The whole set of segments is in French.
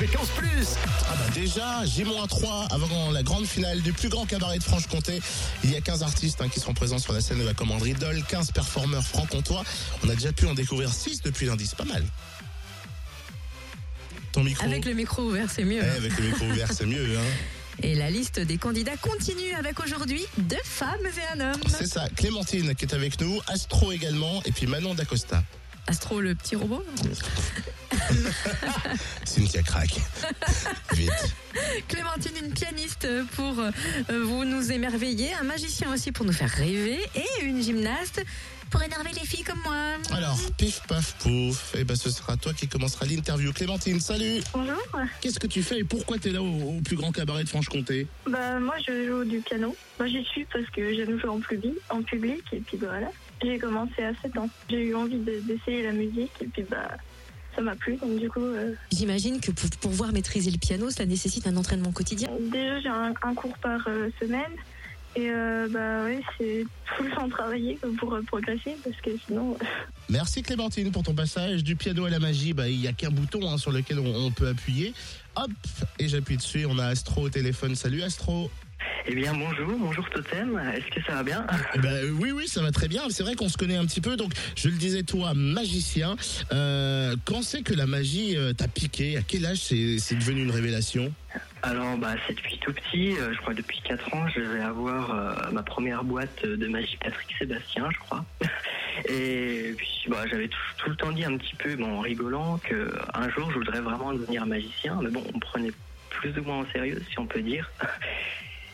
Fréquence Plus. Ah bah déjà, J-3 avant la grande finale du plus grand cabaret de Franche-Comté. Il y a 15 artistes hein, qui seront présents sur la scène de la commanderie Dole, 15 performeurs franc-comtois. On a déjà pu en découvrir 6 depuis lundi, c'est pas mal. Ton micro Avec le micro ouvert, c'est mieux. Eh, avec le micro ouvert, c'est mieux. Hein. Et la liste des candidats continue avec aujourd'hui deux femmes et un homme. C'est ça, Clémentine qui est avec nous, Astro également, et puis Manon D'Acosta. Astro, le petit robot Cynthia craque. Vite. Clémentine, une pianiste pour euh, vous nous émerveiller, un magicien aussi pour nous faire rêver et une gymnaste pour énerver les filles comme moi. Alors, pif paf pouf, et ben ce sera toi qui commencera l'interview. Clémentine, salut Bonjour. Qu'est-ce que tu fais et pourquoi tu es là au, au plus grand cabaret de Franche-Comté? Bah moi je joue du piano. Moi j'y suis parce que j'aime jouer en public, en public et puis bah, voilà. J'ai commencé à 7 ans. J'ai eu envie de- d'essayer la musique et puis bah ça m'a plu donc du coup euh, J'imagine que pour pouvoir maîtriser le piano, cela nécessite un entraînement quotidien. déjà j'ai un, un cours par euh, semaine et euh, bah ouais c'est tout le temps travailler pour euh, progresser parce que sinon euh, Merci Clémentine pour ton passage. Du piano à la magie, bah, il n'y a qu'un bouton hein, sur lequel on, on peut appuyer. Hop, et j'appuie dessus. On a Astro au téléphone. Salut Astro. Eh bien bonjour, bonjour Totem, est-ce que ça va bien Eh ben, euh, oui, oui, ça va très bien. C'est vrai qu'on se connaît un petit peu. Donc, je le disais, toi, magicien. Euh, quand c'est que la magie euh, t'a piqué? À quel âge c'est devenu une révélation? Alors bah c'est depuis tout petit, euh, je crois depuis 4 ans je vais avoir euh, ma première boîte de magie Patrick Sébastien je crois. Et puis bah, j'avais tout, tout le temps dit un petit peu bon, en rigolant que un jour je voudrais vraiment devenir magicien, mais bon on prenait plus ou moins au sérieux si on peut dire.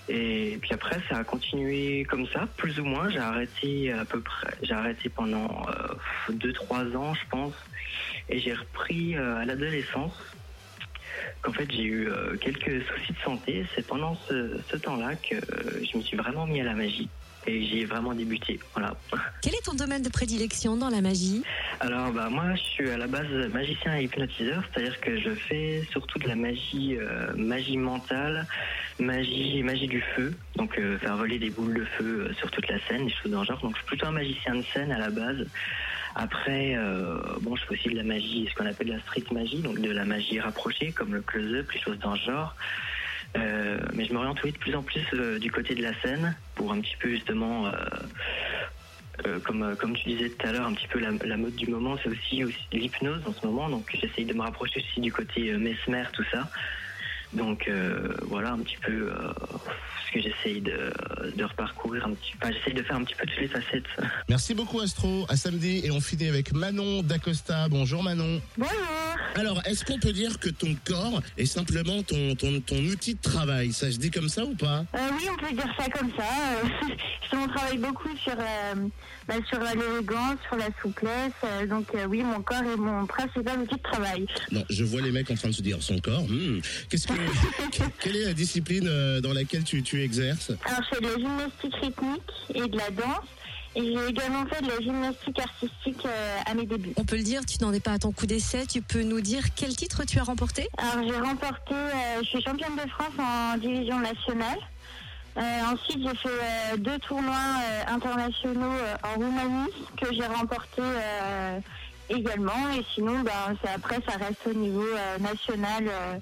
Et puis après, ça a continué comme ça, plus ou moins. J'ai arrêté à peu près, j'ai arrêté pendant 2-3 ans, je pense. Et j'ai repris euh, à l'adolescence. Qu'en fait, j'ai eu euh, quelques soucis de santé. C'est pendant ce, ce temps-là que euh, je me suis vraiment mis à la magie. Et j'y ai vraiment débuté. Voilà. Quel est ton domaine de prédilection dans la magie? Alors bah moi je suis à la base magicien et hypnotiseur, c'est-à-dire que je fais surtout de la magie, euh, magie mentale, magie magie du feu, donc euh, faire voler des boules de feu sur toute la scène, des choses dans le genre. Donc je suis plutôt un magicien de scène à la base. Après euh, bon je fais aussi de la magie, ce qu'on appelle la street magie, donc de la magie rapprochée comme le close-up, les choses dans genre. Euh, mais je m'oriente oui de plus en plus euh, du côté de la scène pour un petit peu justement comme, comme tu disais tout à l'heure, un petit peu la, mode du moment, c'est aussi, aussi l'hypnose en ce moment. Donc j'essaye de me rapprocher aussi du côté mesmer, tout ça. Donc euh, voilà un petit peu euh, ce que j'essaye de, de reparcourir un petit peu. Enfin, j'essaye de faire un petit peu toutes les facettes. Merci beaucoup Astro. À samedi. Et on finit avec Manon D'Acosta. Bonjour Manon. bonjour. Alors, est-ce qu'on peut dire que ton corps est simplement ton, ton, ton outil de travail? Ça se dit comme ça ou pas? Euh, oui, on peut dire ça comme ça. On travaille beaucoup sur, euh, bah, sur l'élégance, sur la souplesse. Euh, donc euh, oui, mon corps est mon principal outil de travail. Non, je vois les mecs en train de se dire son corps. hmm, Qu'est-ce que, quelle est la discipline euh, dans laquelle tu, tu exerces Alors je fais de la gymnastique rythmique et de la danse. Et j'ai également fait de la gymnastique artistique euh, à mes débuts. On peut le dire, tu n'en es pas à ton coup d'essai. Tu peux nous dire quel titre tu as remporté? Alors j'ai remporté, euh, je suis championne de France en division nationale. Euh, ensuite j'ai fait euh, deux tournois euh, internationaux euh, en Roumanie que j'ai remporté euh, également. Et sinon, ben, c'est- après ça reste au niveau euh, national euh,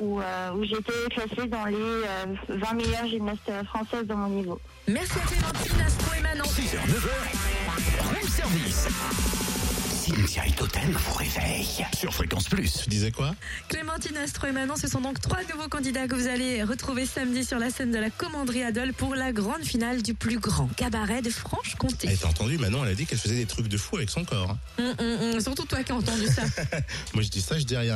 où, euh, où j'étais classée dans les euh, 20 meilleures gymnastes françaises de mon niveau. Merci à Clémentine, Astro et Manon. 6h, 9h, room service. Cynthia et Totem vous réveillent sur Fréquence Plus. Tu disais quoi? Clémentine, Astro et Manon, ce sont donc trois nouveaux candidats que vous allez retrouver samedi sur la scène de la commanderie Adol pour la grande finale du plus grand cabaret de Franche-Comté. T'as entendu Manon, elle a dit qu'elle faisait des trucs de fou avec son corps. Hum, hum, hum. Surtout toi qui as entendu ça. Moi je dis ça, je dis rien.